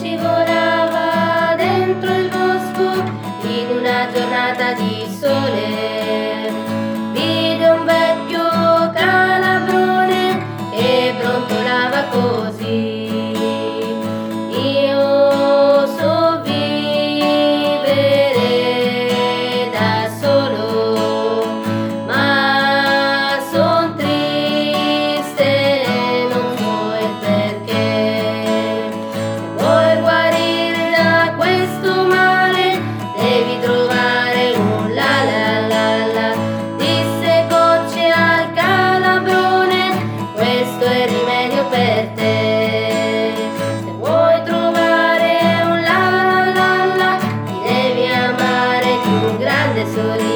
ci volava dentro il bosco in una giornata di sole. de sol